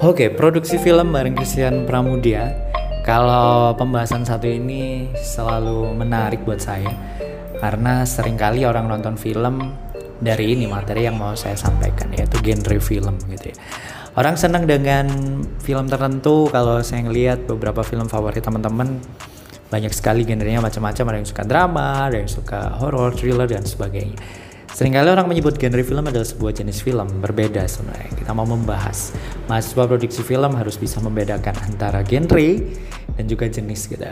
Oke, produksi film bareng Christian Pramudia. Kalau pembahasan satu ini selalu menarik buat saya karena sering kali orang nonton film dari ini materi yang mau saya sampaikan yaitu genre film gitu ya. Orang senang dengan film tertentu kalau saya ngelihat beberapa film favorit teman-teman banyak sekali genrenya macam-macam ada yang suka drama, ada yang suka horror, thriller dan sebagainya. Seringkali orang menyebut genre film adalah sebuah jenis film berbeda sebenarnya. Kita mau membahas mahasiswa produksi film harus bisa membedakan antara genre dan juga jenis gitu.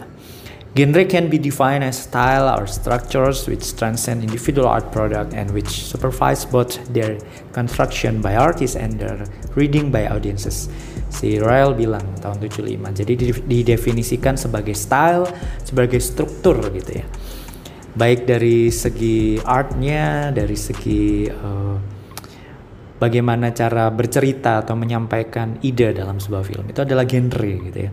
Genre can be defined as style or structures which transcend individual art product and which supervise both their construction by artists and their reading by audiences. Si Royal bilang tahun 75. Jadi didefinisikan sebagai style, sebagai struktur gitu ya baik dari segi artnya, dari segi uh, bagaimana cara bercerita atau menyampaikan ide dalam sebuah film itu adalah genre gitu ya.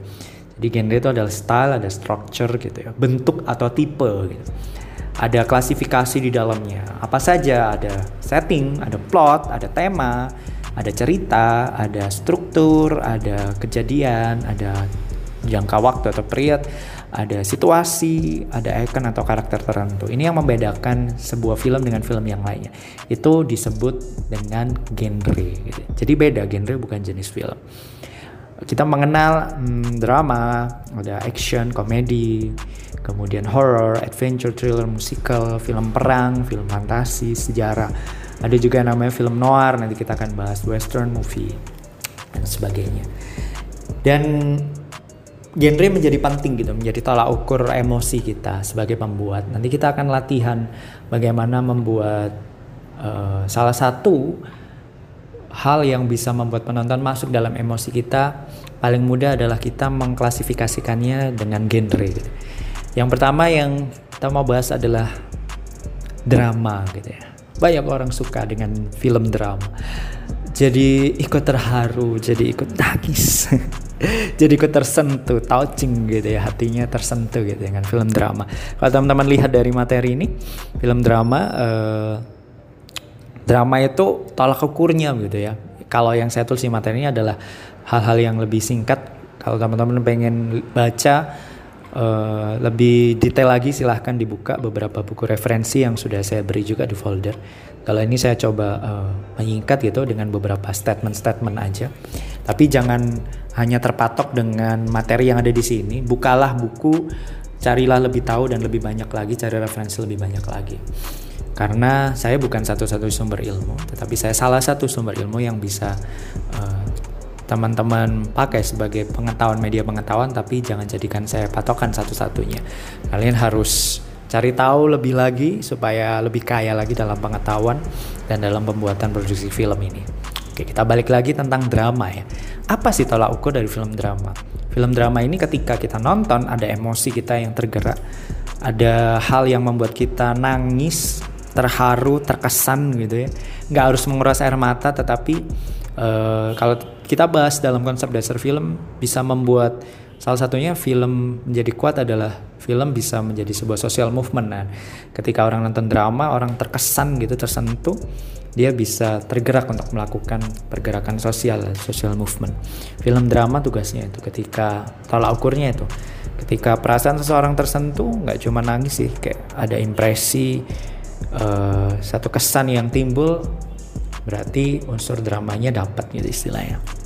Jadi genre itu adalah style, ada structure gitu ya, bentuk atau tipe gitu. Ada klasifikasi di dalamnya. Apa saja ada setting, ada plot, ada tema, ada cerita, ada struktur, ada kejadian, ada jangka waktu atau period ada situasi, ada icon atau karakter tertentu. Ini yang membedakan sebuah film dengan film yang lainnya. Itu disebut dengan genre. Gitu. Jadi beda genre bukan jenis film. Kita mengenal hmm, drama, ada action, komedi, kemudian horror, adventure, thriller, musical, film perang, film fantasi, sejarah. Ada juga yang namanya film noir, nanti kita akan bahas western movie dan sebagainya. Dan genre menjadi penting gitu, menjadi tolak ukur emosi kita sebagai pembuat. Nanti kita akan latihan bagaimana membuat uh, salah satu hal yang bisa membuat penonton masuk dalam emosi kita paling mudah adalah kita mengklasifikasikannya dengan genre. Gitu. Yang pertama yang kita mau bahas adalah drama gitu ya. Banyak orang suka dengan film drama. Jadi ikut terharu, jadi ikut nangis. jadi ikut tersentuh, touching gitu ya hatinya tersentuh gitu dengan film drama. Kalau teman-teman lihat dari materi ini, film drama uh, drama itu tolak ukurnya gitu ya. Kalau yang saya tulis di materi ini adalah hal-hal yang lebih singkat. Kalau teman-teman pengen baca uh, lebih detail lagi silahkan dibuka beberapa buku referensi yang sudah saya beri juga di folder. Kalau ini saya coba uh, menyingkat gitu dengan beberapa statement-statement aja. Tapi jangan hanya terpatok dengan materi yang ada di sini. Bukalah buku, carilah lebih tahu dan lebih banyak lagi, cari referensi lebih banyak lagi. Karena saya bukan satu-satu sumber ilmu, tetapi saya salah satu sumber ilmu yang bisa uh, teman-teman pakai sebagai pengetahuan media pengetahuan, tapi jangan jadikan saya patokan satu-satunya. Kalian harus cari tahu lebih lagi supaya lebih kaya lagi dalam pengetahuan dan dalam pembuatan produksi film ini. Oke, kita balik lagi tentang drama ya. Apa sih tolak ukur dari film drama? Film drama ini ketika kita nonton ada emosi kita yang tergerak, ada hal yang membuat kita nangis, terharu, terkesan gitu ya. Nggak harus menguras air mata, tetapi uh, kalau kita bahas dalam konsep dasar film bisa membuat salah satunya film menjadi kuat adalah film bisa menjadi sebuah social movement. Nah, ketika orang nonton drama, orang terkesan gitu, tersentuh, dia bisa tergerak untuk melakukan pergerakan sosial, social movement. Film drama tugasnya itu ketika tolak ukurnya itu, ketika perasaan seseorang tersentuh, nggak cuma nangis sih, kayak ada impresi uh, satu kesan yang timbul, berarti unsur dramanya dapat gitu istilahnya.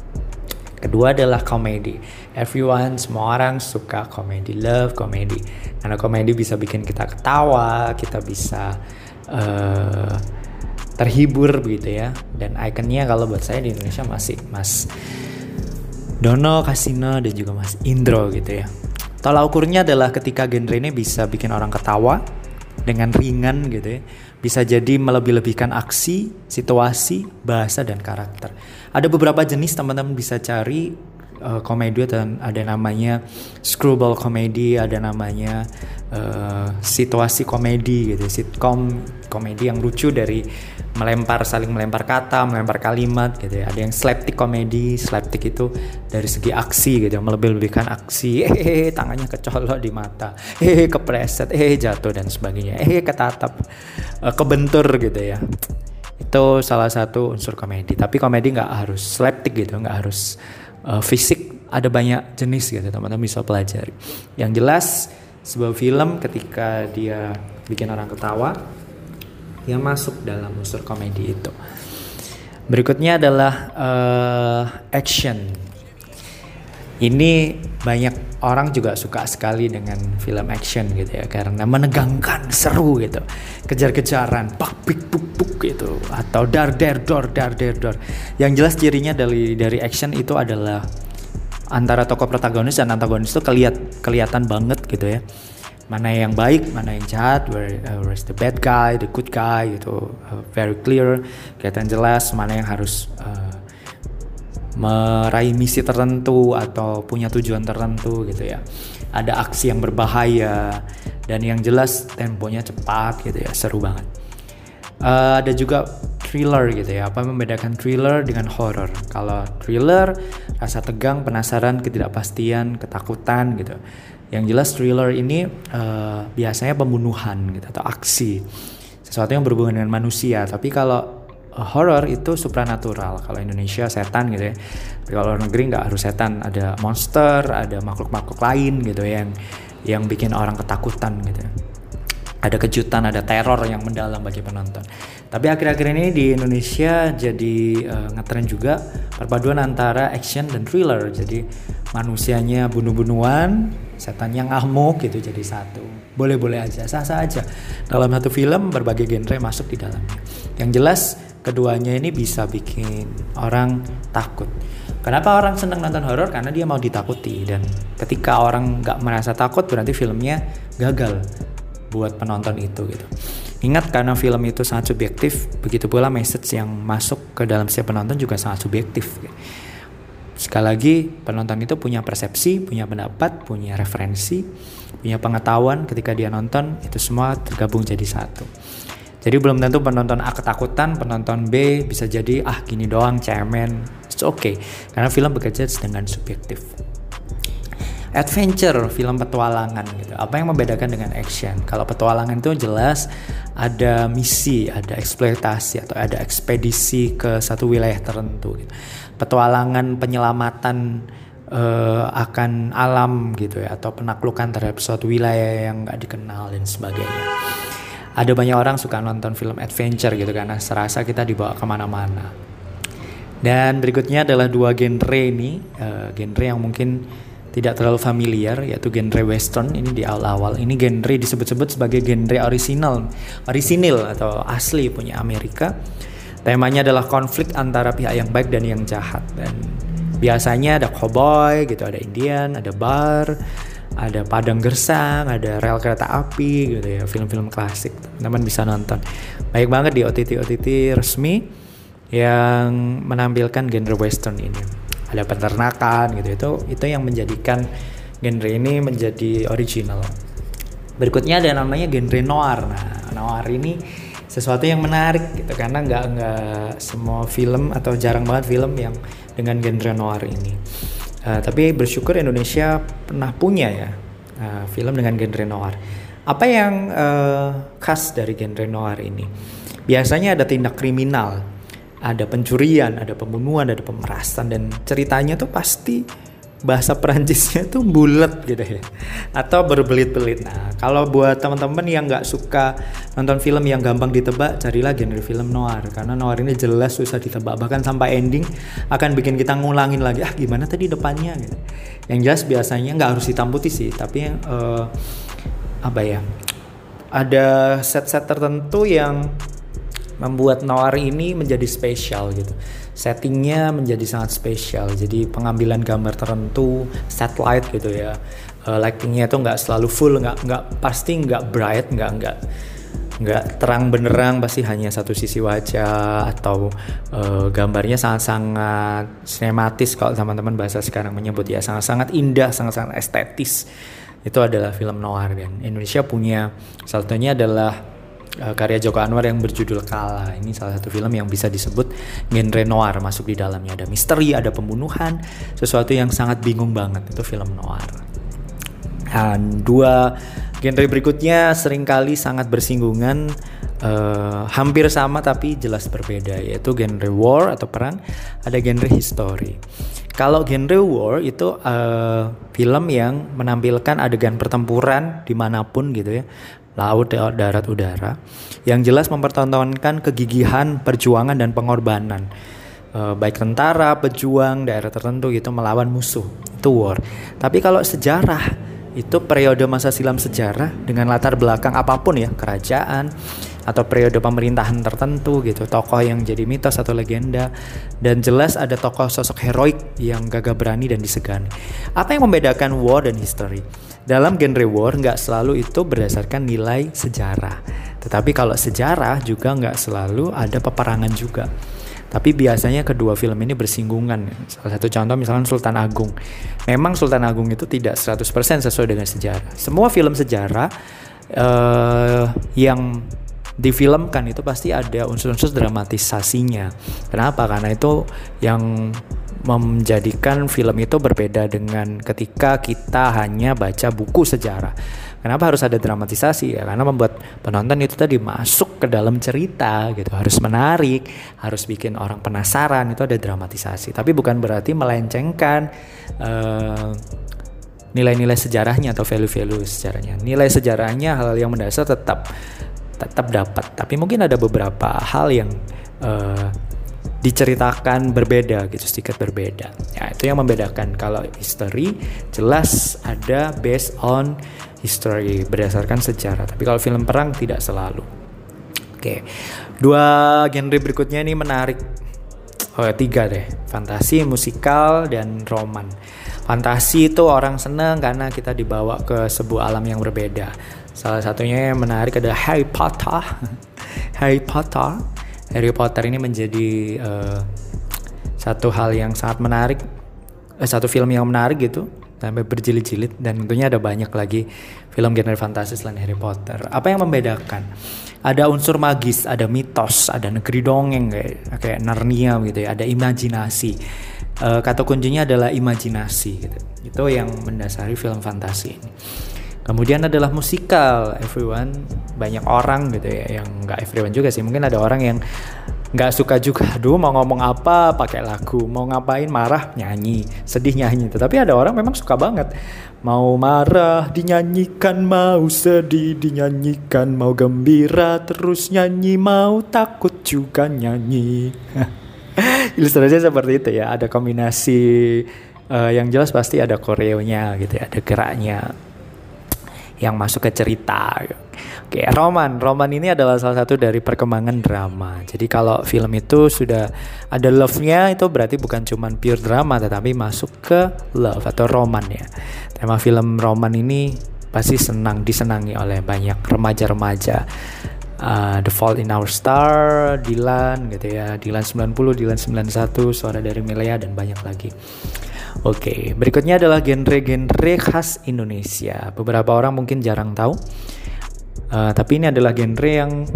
Kedua adalah komedi. Everyone, semua orang suka komedi, love komedi. Karena komedi bisa bikin kita ketawa, kita bisa uh, terhibur begitu ya dan ikonnya kalau buat saya di Indonesia masih Mas Dono Kasino dan juga Mas Indro gitu ya tolak ukurnya adalah ketika genre ini bisa bikin orang ketawa dengan ringan gitu ya bisa jadi melebih-lebihkan aksi, situasi, bahasa dan karakter. Ada beberapa jenis teman-teman bisa cari uh, komedi dan ada namanya screwball komedi, ada namanya uh, situasi komedi gitu, sitcom komedi yang lucu dari melempar saling melempar kata, melempar kalimat gitu ya. Ada yang slapstick komedi, slapstick itu dari segi aksi gitu, melebih-lebihkan aksi. Eh, tangannya kecolok di mata. Eh, kepreset, eh jatuh dan sebagainya. Eh, ketatap, eh, kebentur gitu ya. Itu salah satu unsur komedi. Tapi komedi nggak harus slapstick gitu, nggak harus uh, fisik ada banyak jenis gitu teman-teman bisa pelajari. Yang jelas sebuah film ketika dia bikin orang ketawa dia masuk dalam unsur komedi itu. Berikutnya adalah uh, action ini banyak orang juga suka sekali dengan film action gitu ya karena menegangkan seru gitu. Kejar-kejaran pak pik puk puk gitu atau dar der dor dar der dor. Yang jelas cirinya dari dari action itu adalah antara tokoh protagonis dan antagonis itu keliat kelihatan banget gitu ya. Mana yang baik mana yang jahat where, uh, where's the bad guy the good guy gitu uh, very clear kelihatan jelas mana yang harus uh, meraih misi tertentu atau punya tujuan tertentu gitu ya. Ada aksi yang berbahaya dan yang jelas temponya cepat gitu ya, seru banget. Uh, ada juga thriller gitu ya. Apa membedakan thriller dengan horror? Kalau thriller rasa tegang, penasaran, ketidakpastian, ketakutan gitu. Yang jelas thriller ini uh, biasanya pembunuhan gitu atau aksi. Sesuatu yang berhubungan dengan manusia. Tapi kalau horror itu supranatural. Kalau Indonesia setan gitu ya. Tapi kalau luar negeri nggak harus setan, ada monster, ada makhluk-makhluk lain gitu ya, yang yang bikin orang ketakutan gitu. Ada kejutan, ada teror yang mendalam bagi penonton. Tapi akhir-akhir ini di Indonesia jadi uh, ngetren juga perpaduan antara action dan thriller. Jadi manusianya bunuh-bunuhan, setannya ngamuk gitu jadi satu. Boleh-boleh aja, sah-sah aja. Dalam satu film berbagai genre masuk di dalamnya. Yang jelas keduanya ini bisa bikin orang takut. Kenapa orang senang nonton horor? Karena dia mau ditakuti dan ketika orang nggak merasa takut berarti filmnya gagal buat penonton itu gitu. Ingat karena film itu sangat subjektif, begitu pula message yang masuk ke dalam setiap penonton juga sangat subjektif. Sekali lagi penonton itu punya persepsi, punya pendapat, punya referensi, punya pengetahuan ketika dia nonton itu semua tergabung jadi satu. Jadi belum tentu penonton A ketakutan, penonton B bisa jadi ah gini doang cemen. It's okay karena film bekerja dengan subjektif. Adventure, film petualangan gitu. Apa yang membedakan dengan action? Kalau petualangan itu jelas ada misi, ada eksploitasi atau ada ekspedisi ke satu wilayah tertentu. Gitu. Petualangan penyelamatan uh, akan alam gitu ya atau penaklukan terhadap suatu wilayah yang nggak dikenal dan sebagainya ada banyak orang suka nonton film adventure gitu karena serasa kita dibawa ke mana-mana. Dan berikutnya adalah dua genre ini, uh, genre yang mungkin tidak terlalu familiar yaitu genre western ini di awal-awal. Ini genre disebut-sebut sebagai genre original orisinil atau asli punya Amerika. Temanya adalah konflik antara pihak yang baik dan yang jahat. Dan biasanya ada cowboy gitu ada Indian ada bar ada padang gersang, ada rel kereta api gitu ya, film-film klasik. Teman bisa nonton. Baik banget di OTT-OTT resmi yang menampilkan genre western ini. Ada peternakan gitu itu itu yang menjadikan genre ini menjadi original. Berikutnya ada namanya genre noir. Nah, noir ini sesuatu yang menarik gitu karena nggak nggak semua film atau jarang banget film yang dengan genre noir ini. Uh, tapi bersyukur Indonesia pernah punya ya uh, film dengan genre noir. Apa yang uh, khas dari genre noir ini? Biasanya ada tindak kriminal, ada pencurian, ada pembunuhan, ada pemerasan dan ceritanya tuh pasti bahasa Perancisnya tuh bulat gitu ya. Atau berbelit-belit. Nah kalau buat teman-teman yang nggak suka nonton film yang gampang ditebak, carilah genre film noir. Karena noir ini jelas susah ditebak. Bahkan sampai ending akan bikin kita ngulangin lagi ah gimana tadi depannya? Gitu. Yang jelas biasanya nggak harus hitam putih sih, tapi yang uh, apa ya ada set-set tertentu yang membuat noir ini menjadi spesial gitu settingnya menjadi sangat spesial. Jadi pengambilan gambar tertentu satellite gitu ya. Uh, lightingnya itu nggak selalu full nggak nggak pasti nggak bright nggak nggak nggak terang benerang pasti hanya satu sisi wajah atau uh, gambarnya sangat-sangat sinematis kalau teman-teman bahasa sekarang menyebut ya. Sangat-sangat indah sangat-sangat estetis. Itu adalah film noir dan Indonesia punya satunya adalah uh, karya Joko Anwar yang berjudul Kala. Ini salah satu film yang bisa disebut genre noir masuk di dalamnya. Ada misteri, ada pembunuhan, sesuatu yang sangat bingung banget. Itu film noir. Dan dua genre berikutnya sering kali sangat bersinggungan uh, hampir sama tapi jelas berbeda yaitu genre war atau perang ada genre history Kalau genre war itu uh, film yang menampilkan adegan pertempuran di mana pun gitu ya, laut, darat, udara, yang jelas mempertontonkan kegigihan, perjuangan dan pengorbanan. Uh, baik tentara, pejuang, daerah tertentu gitu melawan musuh itu war. Tapi kalau sejarah itu periode masa silam sejarah dengan latar belakang apa pun ya kerajaan atau periode pemerintahan tertentu gitu tokoh yang jadi mitos atau legenda dan jelas ada tokoh sosok heroik yang gagah berani dan disegani apa yang membedakan war dan history dalam genre war nggak selalu itu berdasarkan nilai sejarah tetapi kalau sejarah juga nggak selalu ada peperangan juga tapi biasanya kedua film ini bersinggungan. Salah satu contoh misalnya Sultan Agung. Memang Sultan Agung itu tidak 100% sesuai dengan sejarah. Semua film sejarah uh, yang difilmkan itu pasti ada unsur-unsur dramatisasinya. Kenapa? Karena itu yang menjadikan film itu berbeda dengan ketika kita hanya baca buku sejarah. Kenapa harus ada dramatisasi ya? Karena membuat penonton itu tadi masuk ke dalam cerita gitu, harus menarik, harus bikin orang penasaran itu ada dramatisasi. Tapi bukan berarti melencengkan uh, nilai-nilai sejarahnya atau value-value sejarahnya. Nilai sejarahnya hal yang mendasar tetap tetap dapat, tapi mungkin ada beberapa hal yang uh, diceritakan berbeda gitu sedikit berbeda. Ya itu yang membedakan. Kalau history jelas ada based on history berdasarkan sejarah. Tapi kalau film perang tidak selalu. Oke dua genre berikutnya ini menarik. Oh tiga deh. Fantasi musikal dan roman. Fantasi itu orang seneng karena kita dibawa ke sebuah alam yang berbeda salah satunya yang menarik adalah Harry Potter Harry Potter Harry Potter ini menjadi uh, satu hal yang sangat menarik, uh, satu film yang menarik gitu sampai berjilid-jilid dan tentunya ada banyak lagi film genre fantasi selain Harry Potter. Apa yang membedakan? Ada unsur magis, ada mitos, ada negeri dongeng kayak kayak Narnia gitu ya, ada imajinasi. Uh, kata kuncinya adalah imajinasi gitu. Itu yang mendasari film fantasi ini. Kemudian adalah musikal, everyone banyak orang gitu ya yang nggak everyone juga sih. Mungkin ada orang yang nggak suka juga. Aduh mau ngomong apa pakai lagu, mau ngapain marah nyanyi, sedih nyanyi. Tetapi ada orang memang suka banget. Mau marah dinyanyikan, mau sedih dinyanyikan, mau gembira terus nyanyi, mau takut juga nyanyi. Ilustrasinya seperti itu ya. Ada kombinasi uh, yang jelas pasti ada koreonya gitu ya, ada geraknya yang masuk ke cerita. Oke, roman. Roman ini adalah salah satu dari perkembangan drama. Jadi kalau film itu sudah ada love-nya itu berarti bukan cuma pure drama tetapi masuk ke love atau roman ya. Tema film roman ini pasti senang disenangi oleh banyak remaja-remaja. Uh, The Fault in Our Star, Dylan gitu ya, Dylan 90, Dylan 91, Suara dari Milea dan banyak lagi. Oke, berikutnya adalah genre-genre khas Indonesia. Beberapa orang mungkin jarang tahu, uh, tapi ini adalah genre yang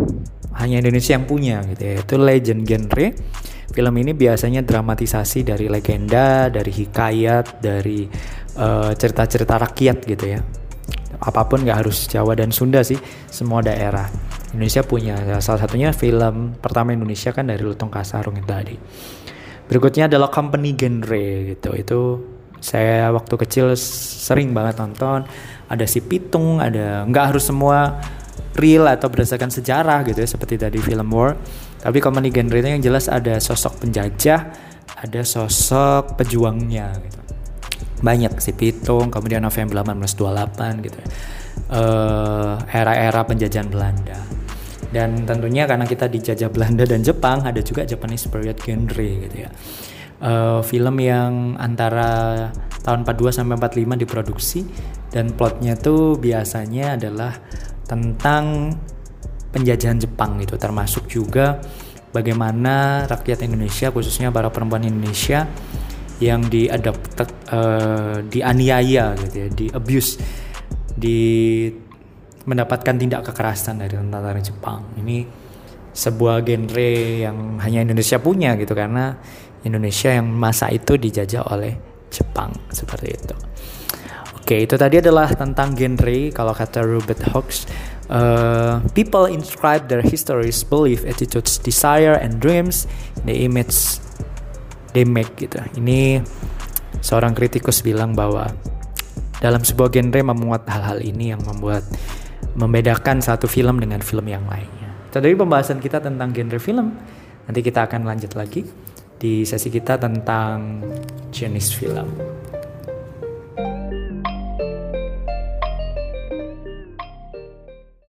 hanya Indonesia yang punya gitu ya. Itu legend genre. Film ini biasanya dramatisasi dari legenda, dari hikayat, dari eh, cerita-cerita uh, rakyat gitu ya. Apa pun nggak harus Jawa dan Sunda sih, semua daerah. Indonesia punya salah satunya film pertama Indonesia kan dari Lutung Kasarung itu tadi. Berikutnya adalah company genre gitu. Itu saya waktu kecil sering banget nonton. Ada si Pitung, ada nggak harus semua real atau berdasarkan sejarah gitu ya seperti tadi film War. Tapi company genre itu yang jelas ada sosok penjajah, ada sosok pejuangnya gitu. Banyak si Pitung, kemudian November 1828 gitu. Uh, era-era penjajahan Belanda dan tentunya karena kita dijajah Belanda dan Jepang ada juga Japanese period genre gitu ya. Uh, film yang antara tahun 42 sampai 45 diproduksi dan plotnya tuh biasanya adalah tentang penjajahan Jepang gitu. Termasuk juga bagaimana rakyat Indonesia khususnya para perempuan Indonesia yang diadapt uh, dianiaya gitu ya di abuse di mendapatkan tindak kekerasan dari tentara Jepang. Ini sebuah genre yang hanya Indonesia punya gitu karena Indonesia yang masa itu dijajah oleh Jepang seperti itu. Oke, itu tadi adalah tentang genre kalau kata Robert Hawks. Uh, people inscribe their histories, belief, attitudes, desire, and dreams in the image they make gitu. Ini seorang kritikus bilang bahwa dalam sebuah genre memuat hal-hal ini yang membuat membedakan satu film dengan film yang lainnya. Dari pembahasan kita tentang genre film. Nanti kita akan lanjut lagi di sesi kita tentang jenis film.